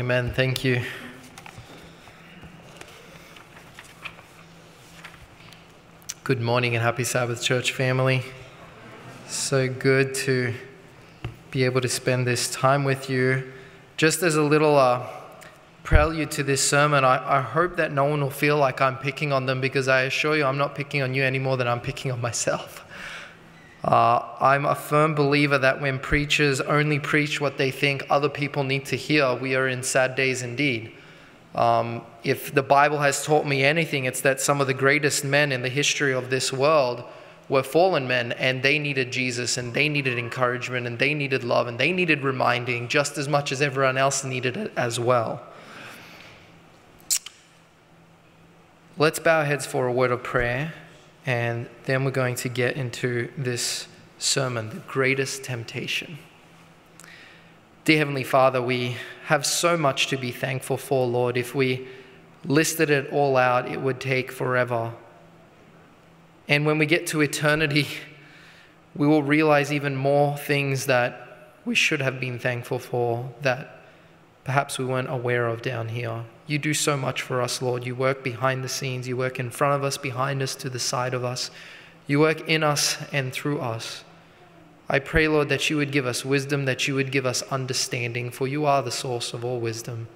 Amen. Thank you. Good morning and happy Sabbath, church family. So good to be able to spend this time with you. Just as a little uh, prelude to this sermon, I, I hope that no one will feel like I'm picking on them because I assure you I'm not picking on you any more than I'm picking on myself. Uh, I'm a firm believer that when preachers only preach what they think other people need to hear, we are in sad days indeed. Um, if the Bible has taught me anything, it's that some of the greatest men in the history of this world were fallen men and they needed Jesus and they needed encouragement and they needed love and they needed reminding just as much as everyone else needed it as well. Let's bow our heads for a word of prayer. And then we're going to get into this sermon, The Greatest Temptation. Dear Heavenly Father, we have so much to be thankful for, Lord. If we listed it all out, it would take forever. And when we get to eternity, we will realize even more things that we should have been thankful for that perhaps we weren't aware of down here. You do so much for us, Lord. You work behind the scenes, you work in front of us, behind us, to the side of us. You work in us and through us. I pray, Lord, that you would give us wisdom, that you would give us understanding, for you are the source of all wisdom.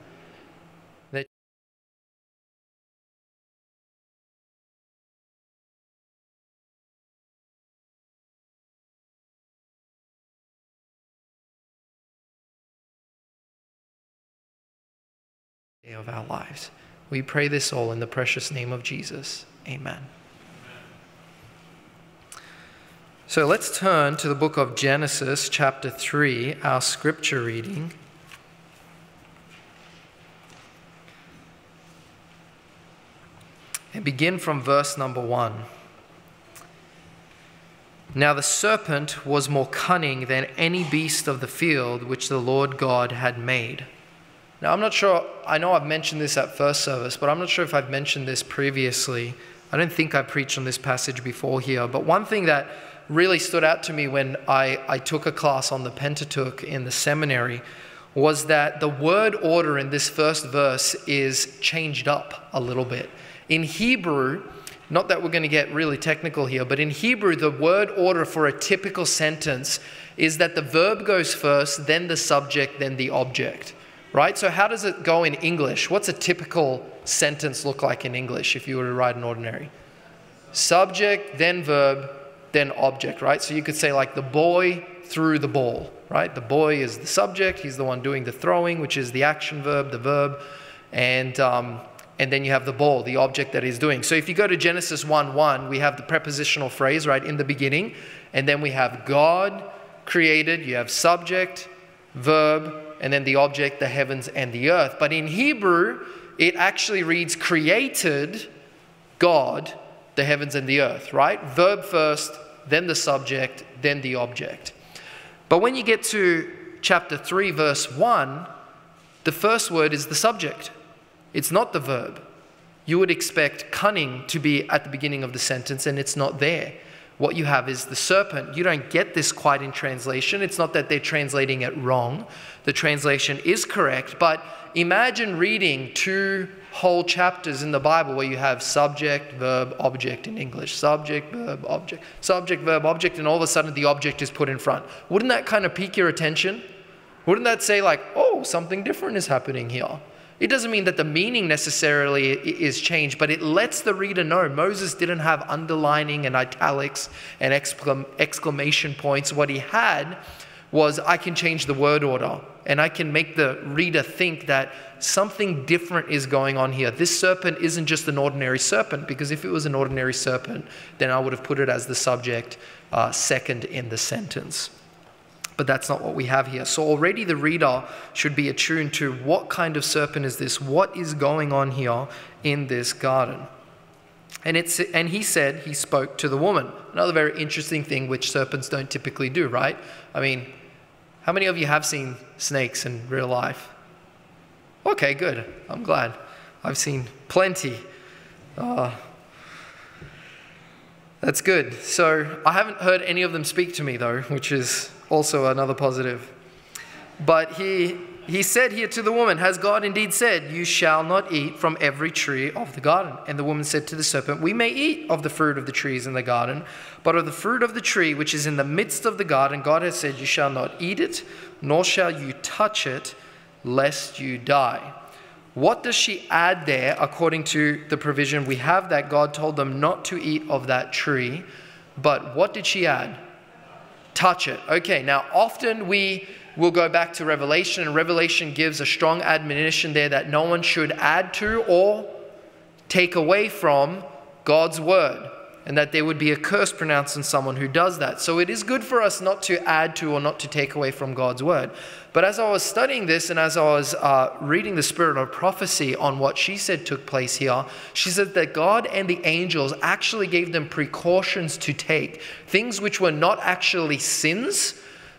Of our lives. We pray this all in the precious name of Jesus. Amen. So let's turn to the book of Genesis, chapter 3, our scripture reading. And begin from verse number 1. Now the serpent was more cunning than any beast of the field which the Lord God had made. Now, I'm not sure, I know I've mentioned this at first service, but I'm not sure if I've mentioned this previously. I don't think I preached on this passage before here, but one thing that really stood out to me when I, I took a class on the Pentateuch in the seminary was that the word order in this first verse is changed up a little bit. In Hebrew, not that we're going to get really technical here, but in Hebrew, the word order for a typical sentence is that the verb goes first, then the subject, then the object right? So, how does it go in English? What's a typical sentence look like in English if you were to write an ordinary? Subject, then verb, then object, right? So, you could say, like, the boy threw the ball, right? The boy is the subject, he's the one doing the throwing, which is the action verb, the verb, and, um, and then you have the ball, the object that he's doing. So, if you go to Genesis 1 1, we have the prepositional phrase, right, in the beginning, and then we have God created, you have subject, verb, and then the object, the heavens and the earth. But in Hebrew, it actually reads created God the heavens and the earth, right? Verb first, then the subject, then the object. But when you get to chapter 3, verse 1, the first word is the subject, it's not the verb. You would expect cunning to be at the beginning of the sentence, and it's not there what you have is the serpent. You don't get this quite in translation. It's not that they're translating it wrong. The translation is correct, but imagine reading two whole chapters in the Bible where you have subject, verb, object in English. Subject, verb, object. Subject, verb, object, and all of a sudden the object is put in front. Wouldn't that kind of pique your attention? Wouldn't that say, like, oh, something different is happening here? It doesn't mean that the meaning necessarily is changed, but it lets the reader know Moses didn't have underlining and italics and exclamation points. What he had was I can change the word order and I can make the reader think that something different is going on here. This serpent isn't just an ordinary serpent, because if it was an ordinary serpent, then I would have put it as the subject uh, second in the sentence. But that's not what we have here. So already the reader should be attuned to what kind of serpent is this? What is going on here in this garden? And, it's, and he said, he spoke to the woman. Another very interesting thing which serpents don't typically do, right? I mean, how many of you have seen snakes in real life? Okay, good. I'm glad. I've seen plenty. Uh, that's good. So I haven't heard any of them speak to me, though, which is also another positive. But he, he said here to the woman, Has God indeed said, You shall not eat from every tree of the garden? And the woman said to the serpent, We may eat of the fruit of the trees in the garden, but of the fruit of the tree which is in the midst of the garden, God has said, You shall not eat it, nor shall you touch it, lest you die. What does she add there according to the provision we have that God told them not to eat of that tree? But what did she add? Touch it. Okay, now often we We'll go back to Revelation, and Revelation gives a strong admonition there that no one should add to or take away from God's word, and that there would be a curse pronounced on someone who does that. So it is good for us not to add to or not to take away from God's word. But as I was studying this and as I was uh, reading the spirit of prophecy on what she said took place here, she said that God and the angels actually gave them precautions to take, things which were not actually sins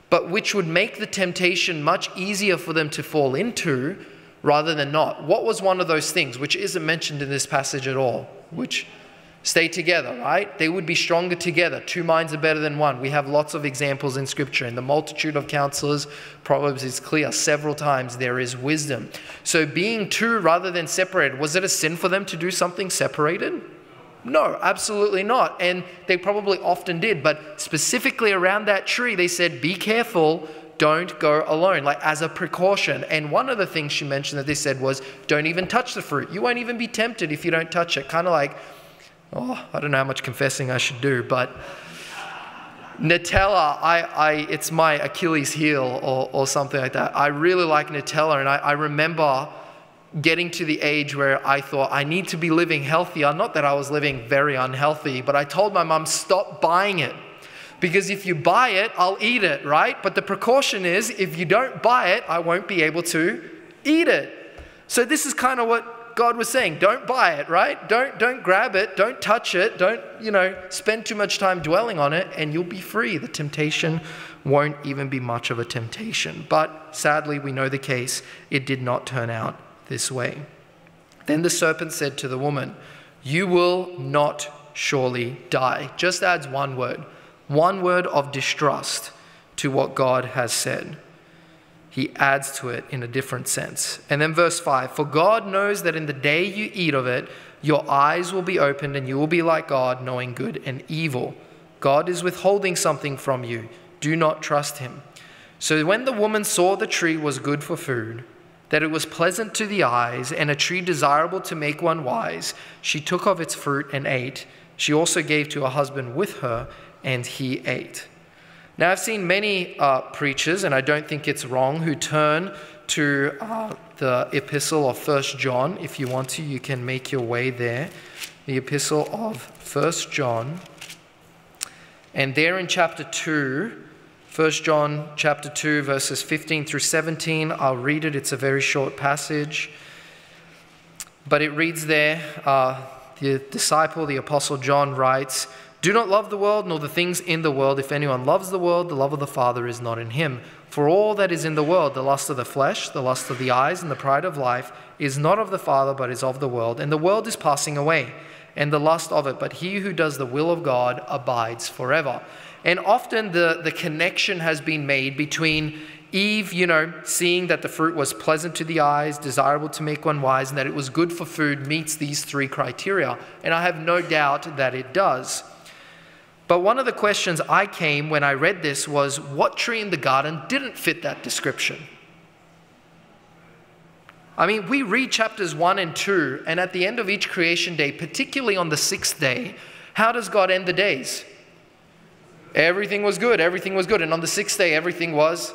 but which would make the temptation much easier for them to fall into rather than not. What was one of those things, which isn't mentioned in this passage at all? Which stay together, right? They would be stronger together. Two minds are better than one. We have lots of examples in Scripture. In the multitude of counselors, Proverbs is clear several times there is wisdom. So being two rather than separated, was it a sin for them to do something separated? No, absolutely not. And they probably often did. But specifically around that tree, they said, be careful, don't go alone, like as a precaution. And one of the things she mentioned that they said was, don't even touch the fruit. You won't even be tempted if you don't touch it. Kind of like, oh, I don't know how much confessing I should do, but. Nutella, I, I, it's my Achilles heel or, or something like that. I really like Nutella, and I, I remember getting to the age where I thought I need to be living healthier. Not that I was living very unhealthy, but I told my mom, stop buying it. Because if you buy it, I'll eat it, right? But the precaution is if you don't buy it, I won't be able to eat it. So this is kind of what God was saying. Don't buy it, right? Don't don't grab it, don't touch it, don't, you know, spend too much time dwelling on it and you'll be free. The temptation won't even be much of a temptation. But sadly, we know the case. It did not turn out this way. Then the serpent said to the woman, You will not surely die. Just adds one word, one word of distrust to what God has said. He adds to it in a different sense. And then verse 5 For God knows that in the day you eat of it, your eyes will be opened and you will be like God, knowing good and evil. God is withholding something from you. Do not trust him. So when the woman saw the tree was good for food, that it was pleasant to the eyes, and a tree desirable to make one wise. She took of its fruit and ate. She also gave to her husband with her, and he ate. Now, I've seen many uh, preachers, and I don't think it's wrong, who turn to uh, the epistle of First John. If you want to, you can make your way there. The epistle of First John. And there in chapter 2, 1 John chapter 2 verses 15 through 17. I'll read it. It's a very short passage. But it reads there, uh, the disciple, the apostle John writes, Do not love the world nor the things in the world. If anyone loves the world, the love of the Father is not in him. For all that is in the world, the lust of the flesh, the lust of the eyes, and the pride of life, is not of the Father, but is of the world. And the world is passing away, and the lust of it. But he who does the will of God abides forever. And often the, the connection has been made between Eve, you know, seeing that the fruit was pleasant to the eyes, desirable to make one wise, and that it was good for food, meets these three criteria. And I have no doubt that it does. But one of the questions I came when I read this was what tree in the garden didn't fit that description? I mean, we read chapters 1 and 2, and at the end of each creation day, particularly on the sixth day, how does God end the days? Everything was good. Everything was good. And on the sixth day, everything was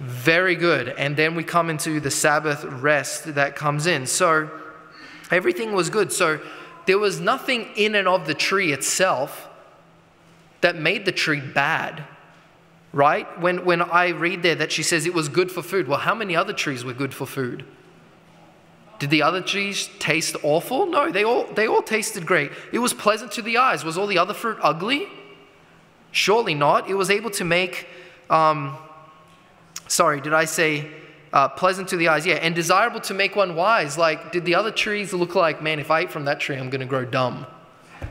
very good. And then we come into the Sabbath rest that comes in. So everything was good. So there was nothing in and of the tree itself that made the tree bad. Right? When, when I read there that she says it was good for food, well, how many other trees were good for food? Did the other trees taste awful? No, they all, they all tasted great. It was pleasant to the eyes. Was all the other fruit ugly? Surely not. It was able to make, um, sorry, did I say uh, pleasant to the eyes? Yeah, and desirable to make one wise. Like, did the other trees look like, man, if I eat from that tree, I'm going to grow dumb?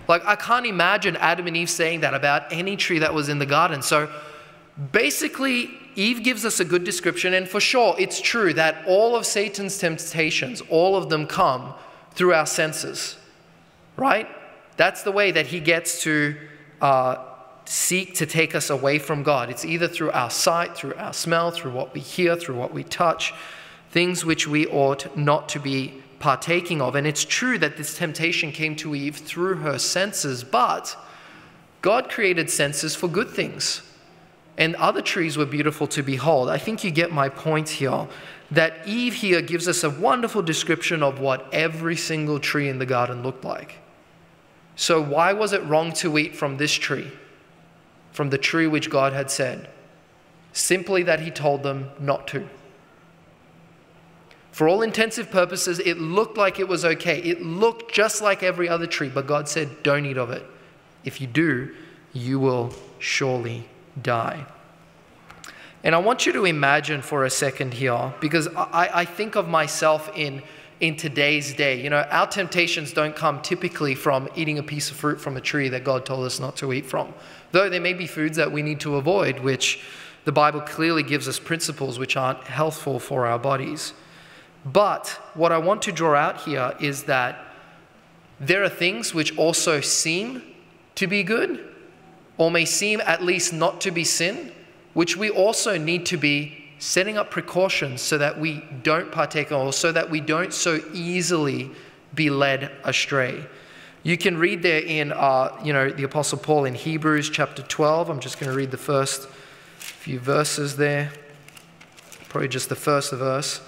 Like, I can't imagine Adam and Eve saying that about any tree that was in the garden. So, basically, Eve gives us a good description, and for sure, it's true that all of Satan's temptations, all of them come through our senses, right? That's the way that he gets to uh, seek to take us away from God. It's either through our sight, through our smell, through what we hear, through what we touch, things which we ought not to be partaking of. And it's true that this temptation came to Eve through her senses, but God created senses for good things. And other trees were beautiful to behold. I think you get my point here that Eve here gives us a wonderful description of what every single tree in the garden looked like. So, why was it wrong to eat from this tree, from the tree which God had said? Simply that He told them not to. For all intensive purposes, it looked like it was okay. It looked just like every other tree, but God said, Don't eat of it. If you do, you will surely die. And I want you to imagine for a second here, because I, I think of myself in, in today's day. You know, our temptations don't come typically from eating a piece of fruit from a tree that God told us not to eat from. Though there may be foods that we need to avoid, which the Bible clearly gives us principles which aren't healthful for our bodies. But what I want to draw out here is that there are things which also seem to be good, or may seem at least not to be sin, which we also need to be setting up precautions so that we don't partake or so that we don't so easily be led astray. You can read there in, uh, you know, the Apostle Paul in Hebrews chapter 12. I'm just going to read the first few verses there, probably just the first verse.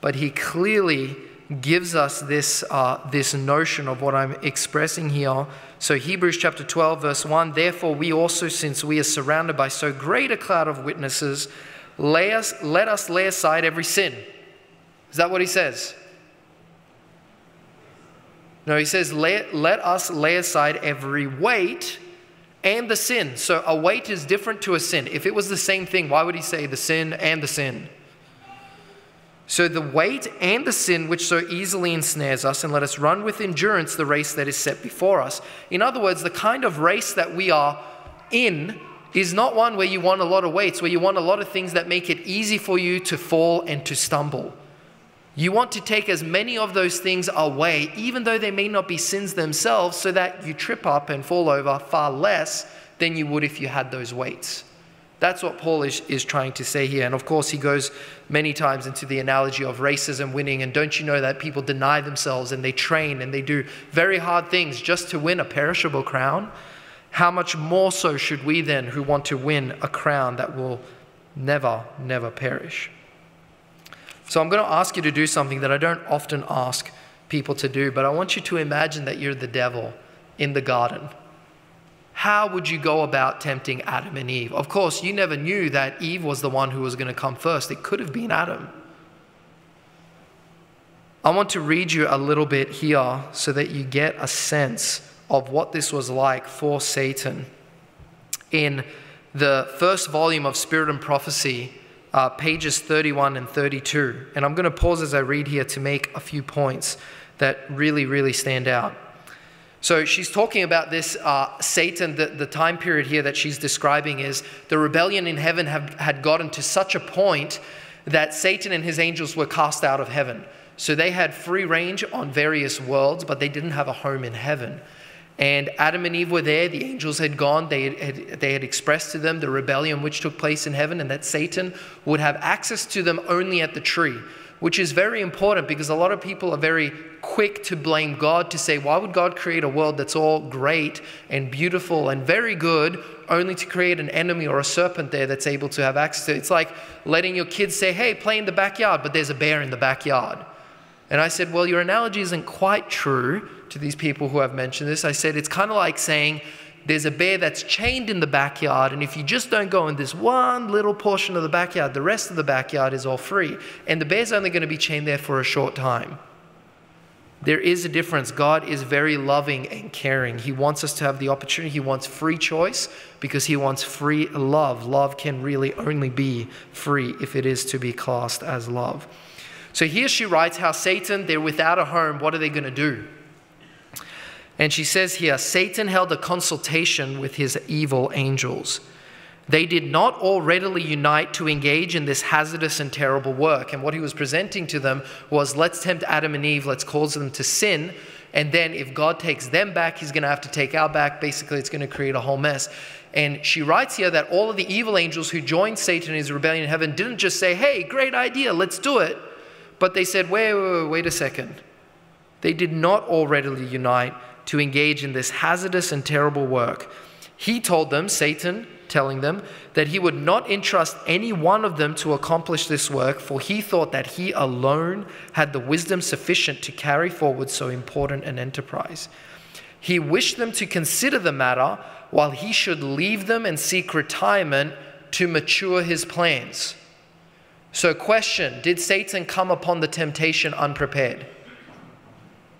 But he clearly gives us this, uh, this notion of what I'm expressing here. So, Hebrews chapter 12, verse 1 Therefore, we also, since we are surrounded by so great a cloud of witnesses, lay us, let us lay aside every sin. Is that what he says? No, he says, let, let us lay aside every weight and the sin. So, a weight is different to a sin. If it was the same thing, why would he say the sin and the sin? So the weight and the sin which so easily ensnares us, and let us run with endurance the race that is set before us. In other words, the kind of race that we are in is not one where you want a lot of weights, where you want a lot of things that make it easy for you to fall and to stumble. You want to take as many of those things away, even though they may not be sins themselves, so that you trip up and fall over far less than you would if you had those weights. That's what Paul is, is trying to say here. And of course, he goes many times into the analogy of racism winning. And don't you know that people deny themselves and they train and they do very hard things just to win a perishable crown? How much more so should we then, who want to win a crown that will never, never perish? So I'm going to ask you to do something that I don't often ask people to do, but I want you to imagine that you're the devil in the garden how would you go about tempting Adam and Eve? Of course, you never knew that Eve was the one who was going to come first. It could have been Adam. I want to read you a little bit here so that you get a sense of what this was like for Satan. In the first volume of Spirit and Prophecy, uh, pages 31 and 32. And I'm going to pause as I read here to make a few points that really, really stand out. So she's talking about this uh, Satan, the, the time period here that she's describing is the rebellion in heaven have, had gotten to such a point that Satan and his angels were cast out of heaven. So they had free range on various worlds, but they didn't have a home in heaven. And Adam and Eve were there, the angels had gone, they had, they had expressed to them the rebellion which took place in heaven, and that Satan would have access to them only at the tree which is very important because a lot of people are very quick to blame God to say, why would God create a world that's all great and beautiful and very good only to create an enemy or a serpent there that's able to have access to it? It's like letting your kids say, hey, play in the backyard, but there's a bear in the backyard. And I said, well, your analogy isn't quite true to these people who have mentioned this. I said, it's kind of like saying, there's a bear that's chained in the backyard, and if you just don't go in this one little portion of the backyard, the rest of the backyard is all free. And the bear's only going to be chained there for a short time. There is a difference. God is very loving and caring. He wants us to have the opportunity. He wants free choice because He wants free love. Love can really only be free if it is to be classed as love. So here she writes how Satan, they're without a home. What are they going to do? And she says here Satan held a consultation with his evil angels. They did not all readily unite to engage in this hazardous and terrible work. And what he was presenting to them was let's tempt Adam and Eve, let's cause them to sin. And then if God takes them back, he's going to have to take our back. Basically, it's going to create a whole mess. And she writes here that all of the evil angels who joined Satan in his rebellion in heaven didn't just say, hey, great idea, let's do it. But they said, wait, wait, wait, wait a second. They did not all readily unite to engage in this hazardous and terrible work. He told them, Satan, telling them that he would not entrust any one of them to accomplish this work, for he thought that he alone had the wisdom sufficient to carry forward so important an enterprise. He wished them to consider the matter while he should leave them and seek retirement to mature his plans. So, question Did Satan come upon the temptation unprepared?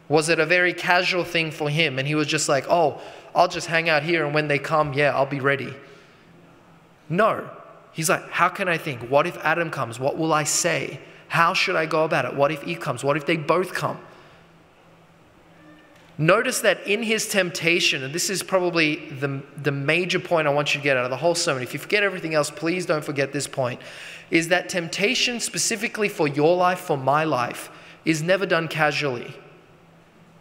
Was it a very casual thing for him? And he was just like, oh, I'll just hang out here, and when they come, yeah, I'll be ready. No. He's like, how can I think? What if Adam comes? What will I say? How should I go about it? What if Eve comes? What if they both come? Notice that in his temptation, and this is probably the, the major point I want you to get out of the whole sermon. If you forget everything else, please don't forget this point. Is that temptation, specifically for your life, for my life, is never done casually.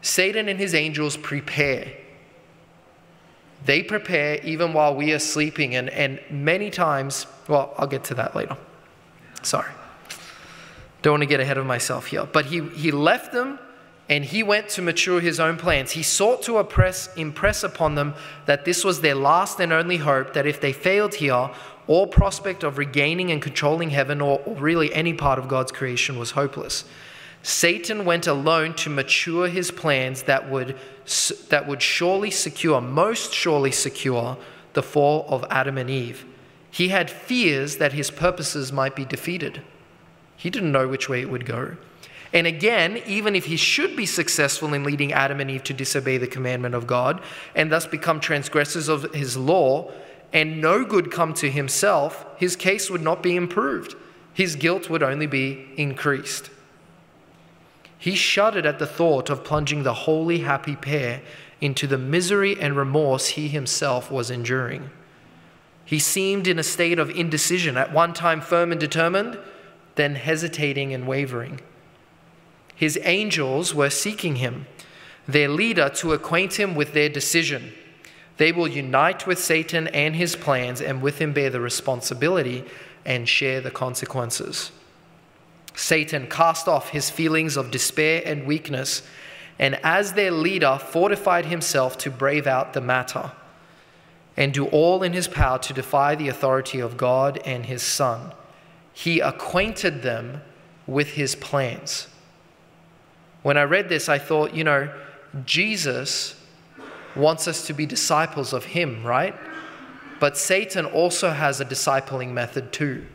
Satan and his angels prepare. They prepare even while we are sleeping. And, and many times, well, I'll get to that later. Sorry. Don't want to get ahead of myself here. But he, he left them and he went to mature his own plans. He sought to oppress, impress upon them that this was their last and only hope, that if they failed here, all prospect of regaining and controlling heaven or, or really any part of God's creation was hopeless. Satan went alone to mature his plans that would, that would surely secure, most surely secure, the fall of Adam and Eve. He had fears that his purposes might be defeated. He didn't know which way it would go. And again, even if he should be successful in leading Adam and Eve to disobey the commandment of God and thus become transgressors of his law, and no good come to himself, his case would not be improved. His guilt would only be increased. He shuddered at the thought of plunging the holy, happy pair into the misery and remorse he himself was enduring. He seemed in a state of indecision, at one time firm and determined, then hesitating and wavering. His angels were seeking him, their leader, to acquaint him with their decision. They will unite with Satan and his plans and with him bear the responsibility and share the consequences. Satan cast off his feelings of despair and weakness, and as their leader, fortified himself to brave out the matter and do all in his power to defy the authority of God and his Son. He acquainted them with his plans. When I read this, I thought, you know, Jesus wants us to be disciples of him, right? But Satan also has a discipling method too.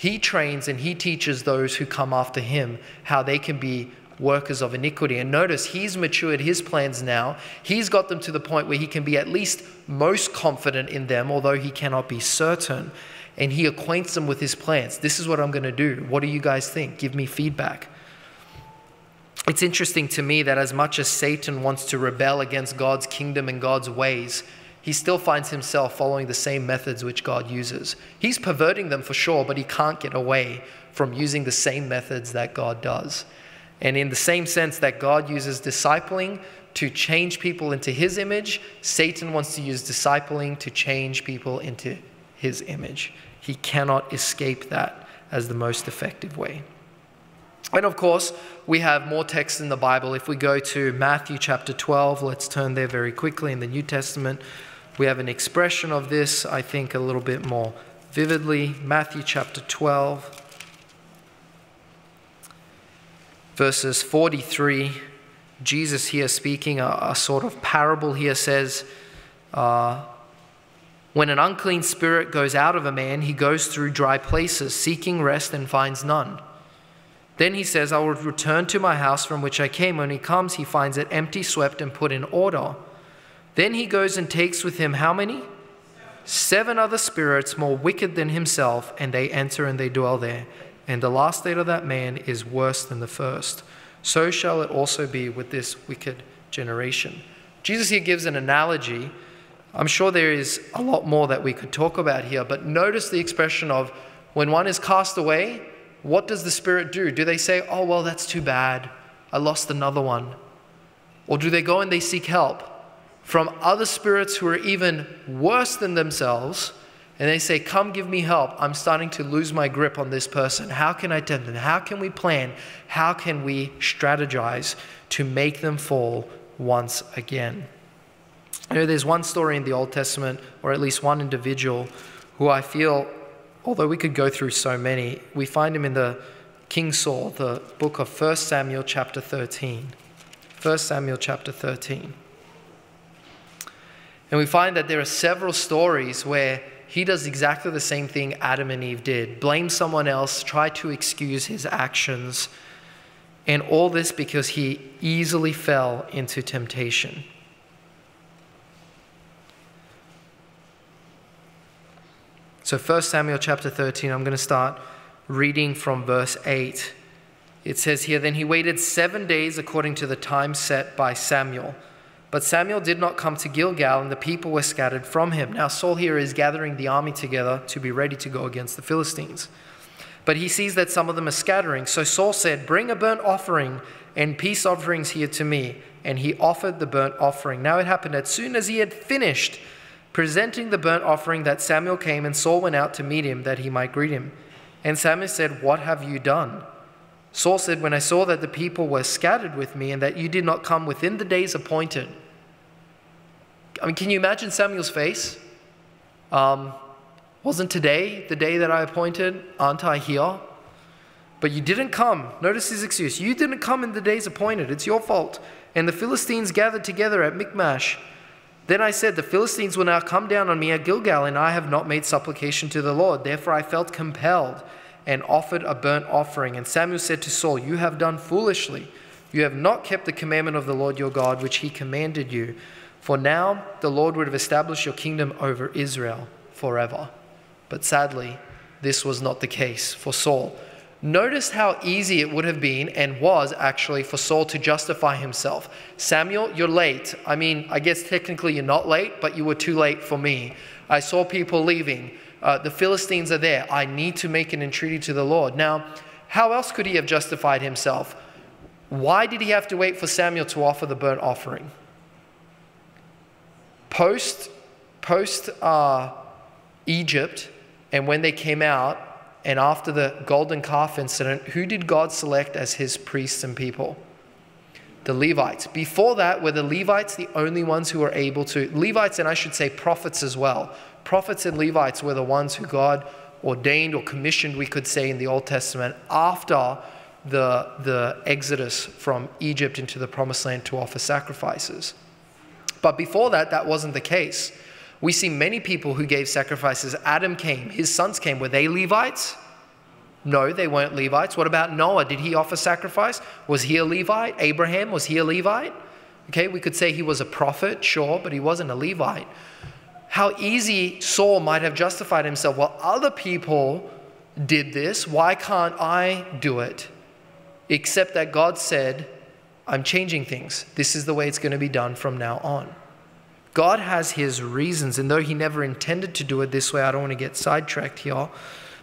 He trains and he teaches those who come after him how they can be workers of iniquity. And notice he's matured his plans now. He's got them to the point where he can be at least most confident in them, although he cannot be certain. And he acquaints them with his plans. This is what I'm going to do. What do you guys think? Give me feedback. It's interesting to me that as much as Satan wants to rebel against God's kingdom and God's ways, he still finds himself following the same methods which God uses. He's perverting them for sure, but he can't get away from using the same methods that God does. And in the same sense that God uses discipling to change people into his image, Satan wants to use discipling to change people into his image. He cannot escape that as the most effective way. And of course, we have more texts in the Bible. If we go to Matthew chapter 12, let's turn there very quickly in the New Testament. We have an expression of this, I think, a little bit more vividly. Matthew chapter 12, verses 43. Jesus here speaking a, a sort of parable here says, uh, When an unclean spirit goes out of a man, he goes through dry places, seeking rest and finds none. Then he says, I will return to my house from which I came. When he comes, he finds it empty, swept, and put in order. Then he goes and takes with him how many? Seven other spirits more wicked than himself, and they enter and they dwell there. And the last state of that man is worse than the first. So shall it also be with this wicked generation. Jesus here gives an analogy I'm sure there is a lot more that we could talk about here, but notice the expression of when one is cast away, what does the Spirit do? Do they say, oh, well, that's too bad. I lost another one? Or do they go and they seek help from other spirits who are even worse than themselves? And they say, Come give me help. I'm starting to lose my grip on this person. How can I tend them? How can we plan? How can we strategize to make them fall once again? You know, there's one story in the Old Testament, or at least one individual, who I feel, although we could go through so many, we find him in the King Saul, the book of 1 Samuel, chapter 13. 1 Samuel, chapter 13. And we find that there are several stories where he does exactly the same thing Adam and Eve did blame someone else, try to excuse his actions, and all this because he easily fell into temptation. So 1 Samuel chapter 13, I'm going to start reading from verse 8. It says here, Then he waited seven days according to the time set by Samuel. But Samuel did not come to Gilgal, and the people were scattered from him. Now Saul here is gathering the army together to be ready to go against the Philistines. But he sees that some of them are scattering. So Saul said, Bring a burnt offering and peace offerings here to me. And he offered the burnt offering. Now it happened as soon as he had finished presenting the burnt offering that Samuel came, and Saul went out to meet him that he might greet him. And Samuel said, What have you done? Saul said, When I saw that the people were scattered with me, and that you did not come within the days appointed. I mean, can you imagine Samuel's face? Um, wasn't today the day that I appointed? Aren't I here? But you didn't come. Notice his excuse. You didn't come in the days appointed. It's your fault. And the Philistines gathered together at Michmash then I said, The Philistines will now come down on me at Gilgal, and I have not made supplication to the Lord. Therefore I felt compelled and offered a burnt offering. And Samuel said to Saul, You have done foolishly. You have not kept the commandment of the Lord your God, which he commanded you. For now the Lord would have established your kingdom over Israel forever. But sadly, this was not the case for Saul. Notice how easy it would have been and was actually for Saul to justify himself. Samuel, you're late. I mean, I guess technically you're not late, but you were too late for me. I saw people leaving. Uh, the Philistines are there. I need to make an entreaty to the Lord. Now, how else could he have justified himself? Why did he have to wait for Samuel to offer the burnt offering? Post, post uh, Egypt, and when they came out, and after the golden calf incident, who did God select as his priests and people? The Levites. Before that, were the Levites the only ones who were able to, Levites and I should say prophets as well. Prophets and Levites were the ones who God ordained or commissioned, we could say, in the Old Testament after the, the exodus from Egypt into the promised land to offer sacrifices. But before that, that wasn't the case. We see many people who gave sacrifices. Adam came, his sons came. Were they Levites? No, they weren't Levites. What about Noah? Did he offer sacrifice? Was he a Levite? Abraham, was he a Levite? Okay, we could say he was a prophet, sure, but he wasn't a Levite. How easy Saul might have justified himself. Well, other people did this. Why can't I do it? Except that God said, I'm changing things. This is the way it's going to be done from now on. God has his reasons, and though he never intended to do it this way, I don't want to get sidetracked here.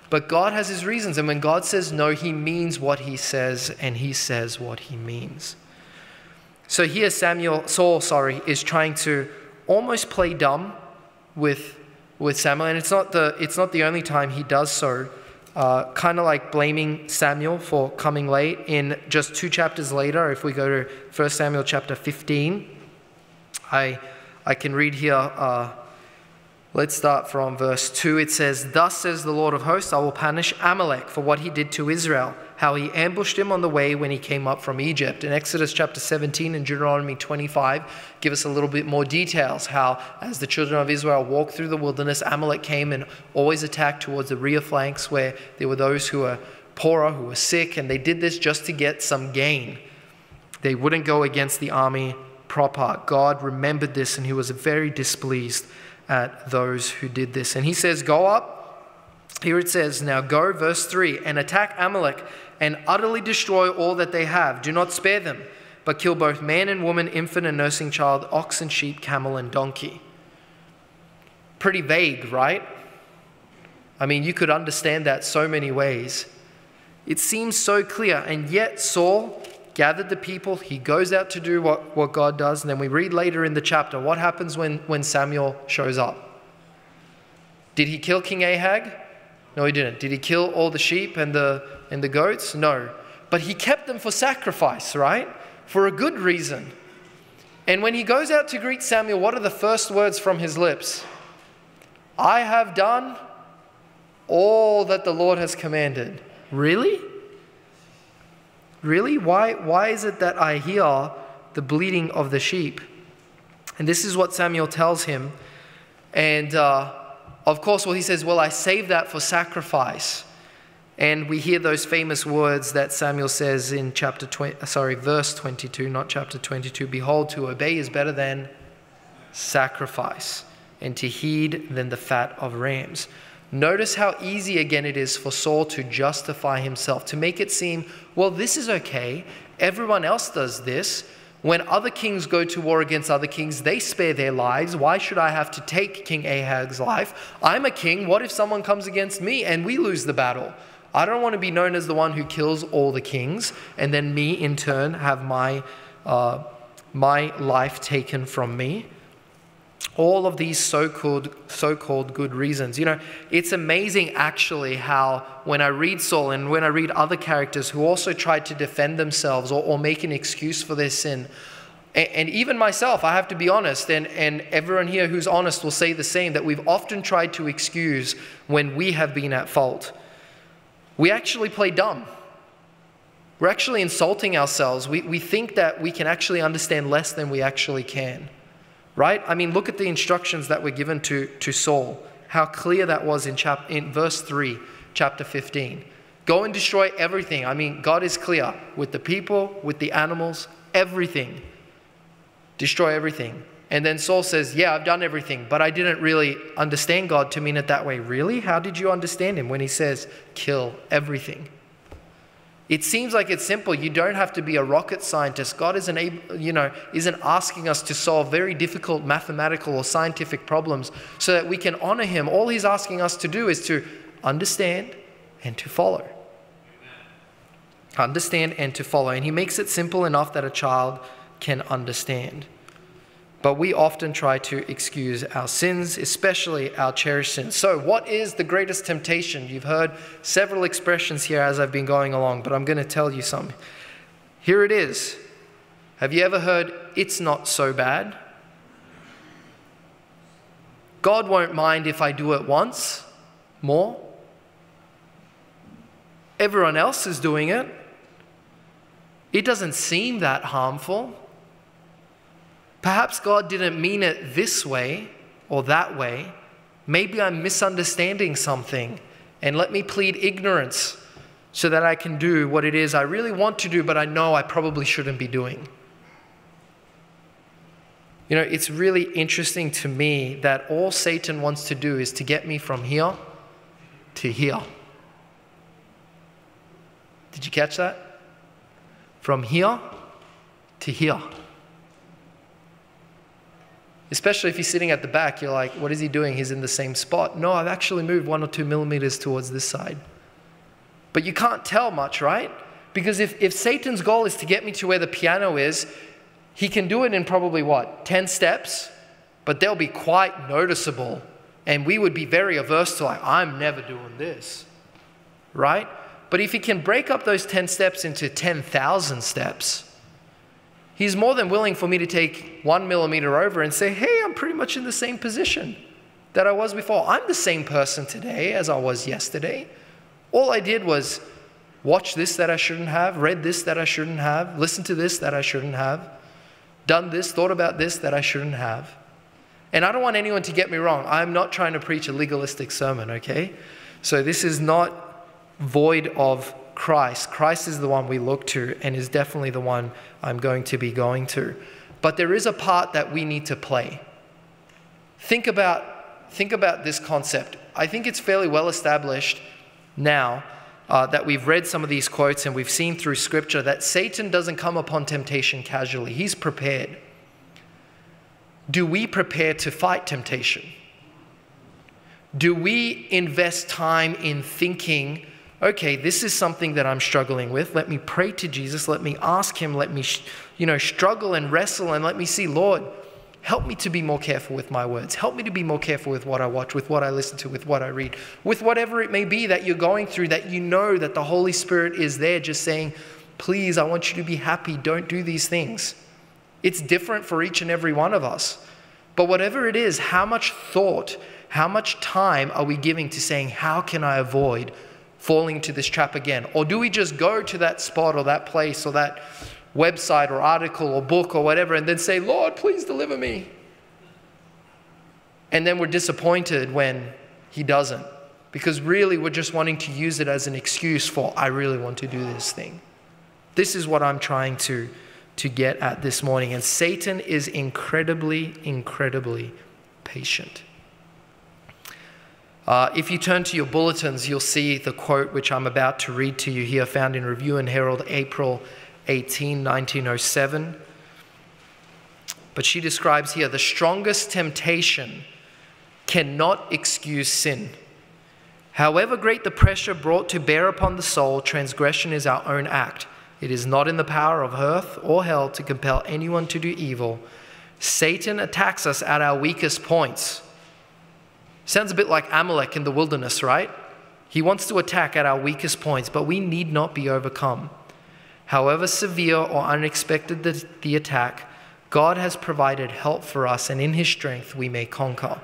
But God has his reasons, and when God says no, he means what he says, and he says what he means. So here Samuel, Saul, sorry, is trying to almost play dumb with, with Samuel, and it's not the, it's not the only time he does so. Uh, kind of like blaming Samuel for coming late. In just two chapters later, if we go to 1 Samuel chapter 15, I I can read here. Uh, let's start from verse 2. It says, Thus says the Lord of hosts, I will punish Amalek for what he did to Israel, how he ambushed him on the way when he came up from Egypt. In Exodus chapter 17 and Deuteronomy 25, give us a little bit more details how, as the children of Israel walked through the wilderness, Amalek came and always attacked towards the rear flanks where there were those who were poorer, who were sick, and they did this just to get some gain. They wouldn't go against the army proper. God remembered this and he was very displeased at those who did this. And he says, Go up. Here it says, Now go, verse 3, and attack Amalek and utterly destroy all that they have. Do not spare them, but kill both man and woman, infant and nursing child, ox and sheep, camel and donkey. Pretty vague, right? I mean, you could understand that so many ways. It seems so clear, and yet Saul gathered the people. He goes out to do what, what God does, and then we read later in the chapter what happens when, when Samuel shows up. Did he kill King Agag? No, he didn't. Did he kill all the sheep and the, and the goats? No. But he kept them for sacrifice, right? For a good reason. And when he goes out to greet Samuel, what are the first words from his lips? I have done all that the Lord has commanded. Really? Really? Why, why is it that I hear the bleating of the sheep? And this is what Samuel tells him. And uh, of course, well, he says, Well, I save that for sacrifice. And we hear those famous words that Samuel says in chapter 20, sorry, verse 22, not chapter 22. Behold, to obey is better than sacrifice, and to heed than the fat of rams. Notice how easy again it is for Saul to justify himself, to make it seem, well, this is okay. Everyone else does this. When other kings go to war against other kings, they spare their lives. Why should I have to take King Agag's life? I'm a king. What if someone comes against me and we lose the battle? I don't want to be known as the one who kills all the kings and then me in turn have my, uh, my life taken from me all of these so-called so-called good reasons. You know it's amazing actually how when i read saul and when i read other characters who also tried to defend themselves or, or make an excuse for their sin and, and, even myself i have to be honest and, and everyone here who's honest will say the same that we've often tried to excuse when we have been at fault. We actually play dumb. We're actually insulting ourselves. We, we think that we can actually understand less than we actually can right? I mean, look at the instructions that were given to, to Saul, how clear that was in, chap- in verse 3, chapter 15. Go and destroy everything. I mean, God is clear with the people, with the animals, everything. Destroy everything. And then Saul says, Yeah, I've done everything, but I didn't really understand God to mean it that way. Really? How did you understand him when he says, Kill everything? It seems like it's simple. You don't have to be a rocket scientist. God isn't, able, you know, isn't asking us to solve very difficult mathematical or scientific problems so that we can honor Him. All He's asking us to do is to understand and to follow. Understand and to follow. And He makes it simple enough that a child can understand. But we often try to excuse our sins, especially our cherished sins. So, what is the greatest temptation? You've heard several expressions here as I've been going along, but I'm going to tell you some. Here it is. Have you ever heard, it's not so bad? God won't mind if I do it once more. Everyone else is doing it. It doesn't seem that harmful. Perhaps God didn't mean it this way or that way. Maybe I'm misunderstanding something, and let me plead ignorance so that I can do what it is I really want to do, but I know I probably shouldn't be doing. You know, it's really interesting to me that all Satan wants to do is to get me from here to here. Did you catch that? From here to here. Especially if you're sitting at the back, you're like, what is he doing? He's in the same spot. No, I've actually moved one or two millimeters towards this side. But you can't tell much, right? Because if, if Satan's goal is to get me to where the piano is, he can do it in probably what, 10 steps? But they'll be quite noticeable. And we would be very averse to, like, I'm never doing this, right? But if he can break up those 10 steps into 10,000 steps, He's more than willing for me to take one millimeter over and say, hey, I'm pretty much in the same position that I was before. I'm the same person today as I was yesterday. All I did was watch this that I shouldn't have, read this that I shouldn't have, listened to this that I shouldn't have, done this, thought about this that I shouldn't have. And I don't want anyone to get me wrong. I'm not trying to preach a legalistic sermon, okay? So this is not void of Christ. Christ is the one we look to and is definitely the one I'm going to be going to. But there is a part that we need to play. Think about, think about this concept. I think it's fairly well established now uh, that we've read some of these quotes and we've seen through scripture that Satan doesn't come upon temptation casually, he's prepared. Do we prepare to fight temptation? Do we invest time in thinking, okay, this is something that I'm struggling with. Let me pray to Jesus. Let me ask Him. Let me, you know, struggle and wrestle and let me see, Lord, help me to be more careful with my words. Help me to be more careful with what I watch, with what I listen to, with what I read, with whatever it may be that you're going through, that you know that the Holy Spirit is there just saying, please, I want you to be happy. Don't do these things. It's different for each and every one of us. But whatever it is, how much thought, how much time are we giving to saying, How can I avoid falling to this trap again? Or do we just go to that spot or that place or that website or article or book or whatever and then say, Lord, please deliver me? And then we're disappointed when He doesn't. Because really, we're just wanting to use it as an excuse for, I really want to do this thing. This is what I'm trying to to get at this morning. And Satan is incredibly, incredibly patient. Uh, if you turn to your bulletins, you'll see the quote which I'm about to read to you here, found in Review and Herald, April 18, 1907. But she describes here the strongest temptation cannot excuse sin. However great the pressure brought to bear upon the soul, transgression is our own act. It is not in the power of earth or hell to compel anyone to do evil. Satan attacks us at our weakest points. Sounds a bit like Amalek in the wilderness, right? He wants to attack at our weakest points, but we need not be overcome. However severe or unexpected the, the attack, God has provided help for us, and in His strength we may conquer.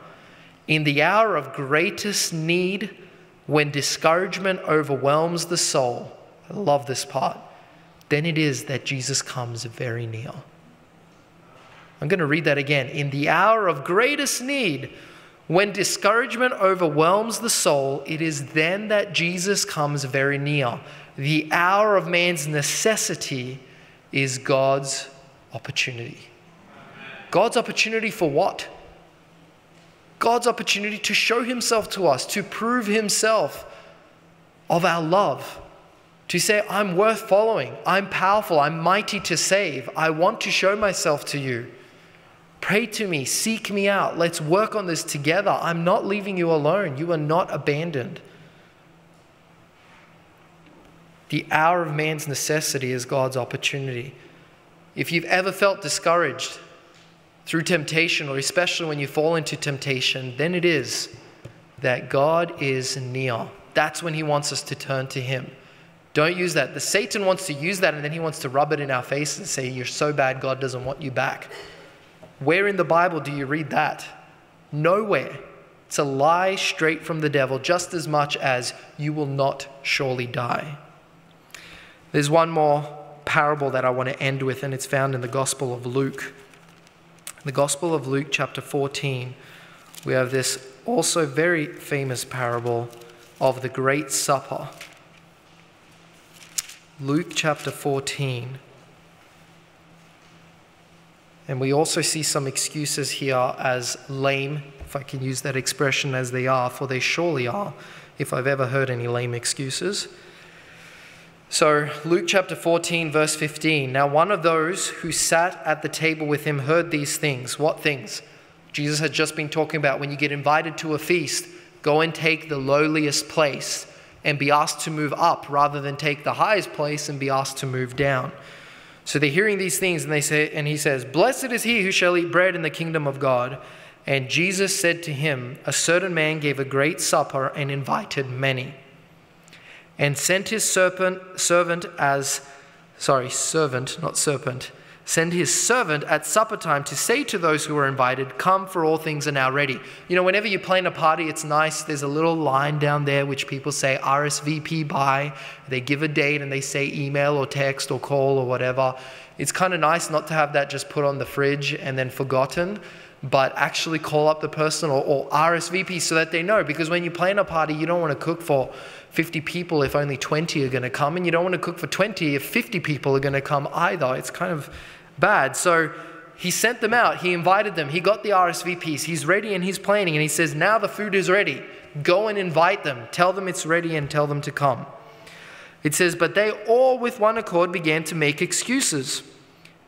In the hour of greatest need, when discouragement overwhelms the soul, I love this part then it is that Jesus comes very near. I'm going to read that again. In the hour of greatest need, when discouragement overwhelms the soul, it is then that Jesus comes very near. The hour of man's necessity is God's opportunity. God's opportunity for what? God's opportunity to show himself to us, to prove himself of our love, to say, I'm worth following, I'm powerful, I'm mighty to save, I want to show myself to you. Pray to me, seek me out, let's work on this together. I'm not leaving you alone, you are not abandoned. The hour of man's necessity is God's opportunity. If you've ever felt discouraged through temptation, or especially when you fall into temptation, then it is that God is near. That's when He wants us to turn to Him. Don't use that. The Satan wants to use that and then he wants to rub it in our face and say, You're so bad, God doesn't want you back. Where in the Bible do you read that? Nowhere. It's a lie straight from the devil, just as much as you will not surely die. There's one more parable that I want to end with, and it's found in the Gospel of Luke. The Gospel of Luke, chapter 14, we have this also very famous parable of the Great Supper. Luke chapter 14. And we also see some excuses here as lame, if I can use that expression as they are, for they surely are, if I've ever heard any lame excuses. So, Luke chapter 14, verse 15. Now, one of those who sat at the table with him heard these things. What things? Jesus had just been talking about when you get invited to a feast, go and take the lowliest place and be asked to move up rather than take the highest place and be asked to move down. So they're hearing these things and they say and he says, "Blessed is he who shall eat bread in the kingdom of God." And Jesus said to him, "A certain man gave a great supper and invited many, and sent his serpent, servant as sorry, servant, not serpent, send his servant at supper time to say to those who are invited, Come, for all things are now ready. You know, whenever you plan a party, it's nice. There's a little line down there which people say RSVP by. They give a date and they say email or text or call or whatever. It's kind of nice not to have that just put on the fridge and then forgotten, but actually call up the person or, or RSVP so that they know. Because when you plan a party, you don't want to cook for 50 people if only 20 are going to come, and you don't want to cook for 20 if 50 people are going to come either. It's kind of bad. So he sent them out, he invited them, he got the RSVPs, he's ready and he's planning, and he says, Now the food is ready. Go and invite them, tell them it's ready, and tell them to come. It says, But they all with one accord began to make excuses.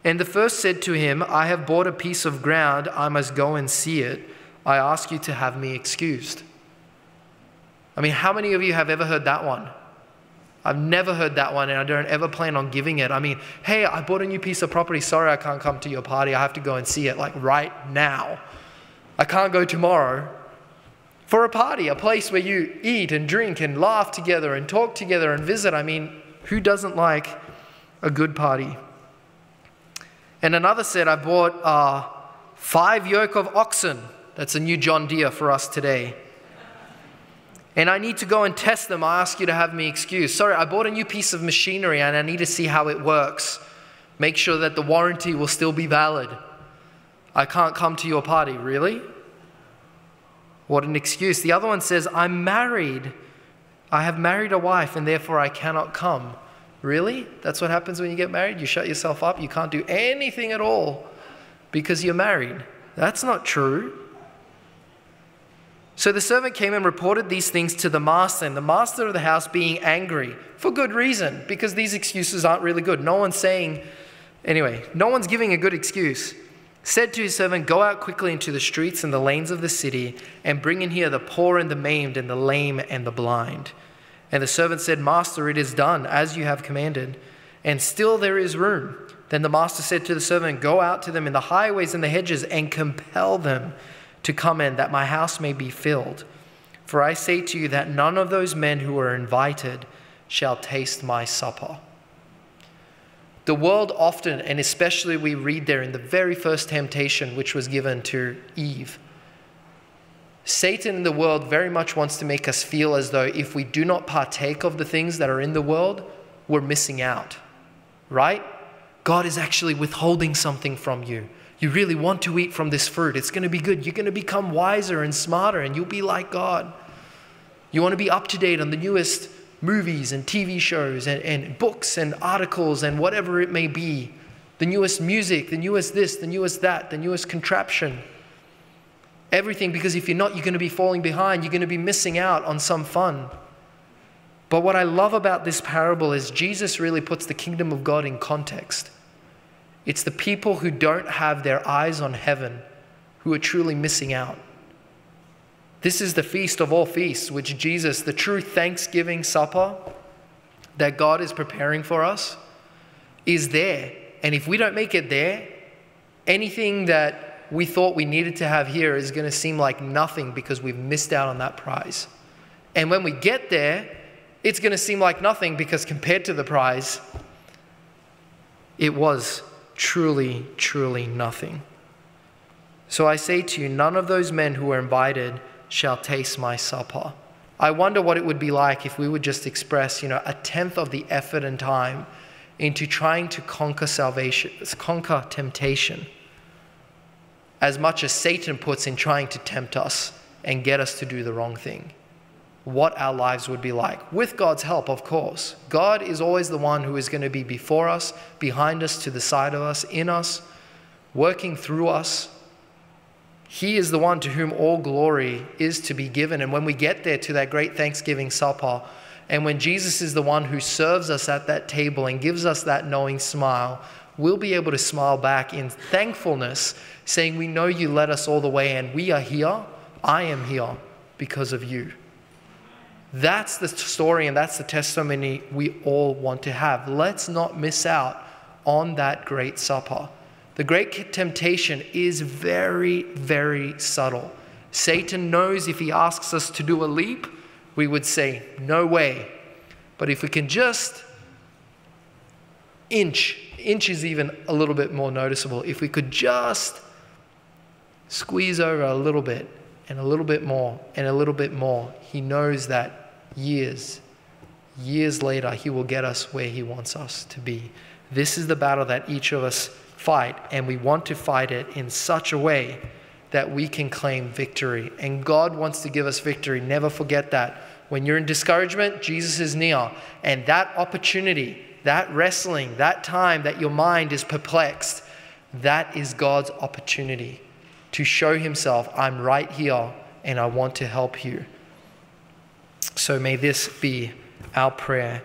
And the first said to him, I have bought a piece of ground, I must go and see it. I ask you to have me excused. I mean, how many of you have ever heard that one? I've never heard that one and I don't ever plan on giving it. I mean, hey, I bought a new piece of property. Sorry, I can't come to your party. I have to go and see it like right now. I can't go tomorrow. For a party, a place where you eat and drink and laugh together and talk together and visit. I mean, who doesn't like a good party? And another said, I bought uh, five yoke of oxen. That's a new John Deere for us today. And I need to go and test them. I ask you to have me excused. Sorry, I bought a new piece of machinery and I need to see how it works. Make sure that the warranty will still be valid. I can't come to your party. Really? What an excuse. The other one says, I'm married. I have married a wife and therefore I cannot come. Really? That's what happens when you get married? You shut yourself up. You can't do anything at all because you're married. That's not true. So the servant came and reported these things to the master, and the master of the house, being angry, for good reason, because these excuses aren't really good. No one's saying, anyway, no one's giving a good excuse said to his servant, Go out quickly into the streets and the lanes of the city, and bring in here the poor and the maimed, and the lame and the blind. And the servant said, Master, it is done as you have commanded, and still there is room. Then the master said to the servant, Go out to them in the highways and the hedges, and compel them to come in, that my house may be filled. For I say to you that none of those men who are invited shall taste my supper. The world often, and especially we read there in the very first temptation which was given to Eve, Satan in the world very much wants to make us feel as though if we do not partake of the things that are in the world, we're missing out, right? God is actually withholding something from you. You really want to eat from this fruit. It's going to be good. You're going to become wiser and smarter, and you'll be like God. You want to be up to date on the newest movies and TV shows and, and books and articles and whatever it may be. The newest music, the newest this, the newest that, the newest contraption. Everything, because if you're not, you're going to be falling behind. You're going to be missing out on some fun. But what I love about this parable is Jesus really puts the kingdom of God in context. It's the people who don't have their eyes on heaven who are truly missing out. This is the feast of all feasts, which Jesus, the true Thanksgiving supper that God is preparing for us, is there. And if we don't make it there, anything that we thought we needed to have here is going to seem like nothing because we've missed out on that prize. And when we get there, it's going to seem like nothing because compared to the prize, it was truly, truly nothing. So I say to you, none of those men who were invited shall taste my supper. I wonder what it would be like if we would just express, you know, a tenth of the effort and time into trying to conquer salvation, conquer temptation, as much as Satan puts in trying to tempt us and get us to do the wrong thing. What our lives would be like. With God's help, of course. God is always the one who is going to be before us, behind us, to the side of us, in us, working through us, he is the one to whom all glory is to be given. And when we get there to that great Thanksgiving supper, and when Jesus is the one who serves us at that table and gives us that knowing smile, we'll be able to smile back in thankfulness, saying, We know you led us all the way, and we are here. I am here because of you. That's the story and that's the testimony we all want to have. Let's not miss out on that great supper. The great temptation is very, very subtle. Satan knows if he asks us to do a leap, we would say, No way. But if we can just inch, inch is even a little bit more noticeable. If we could just squeeze over a little bit and a little bit more and a little bit more, he knows that years, years later, he will get us where he wants us to be. This is the battle that each of us fight, and we want to fight it in such a way that we can claim victory. And God wants to give us victory. Never forget that. When you're in discouragement, Jesus is near. And that opportunity, that wrestling, that time that your mind is perplexed, that is God's opportunity to show Himself, I'm right here and I want to help you. So may this be our prayer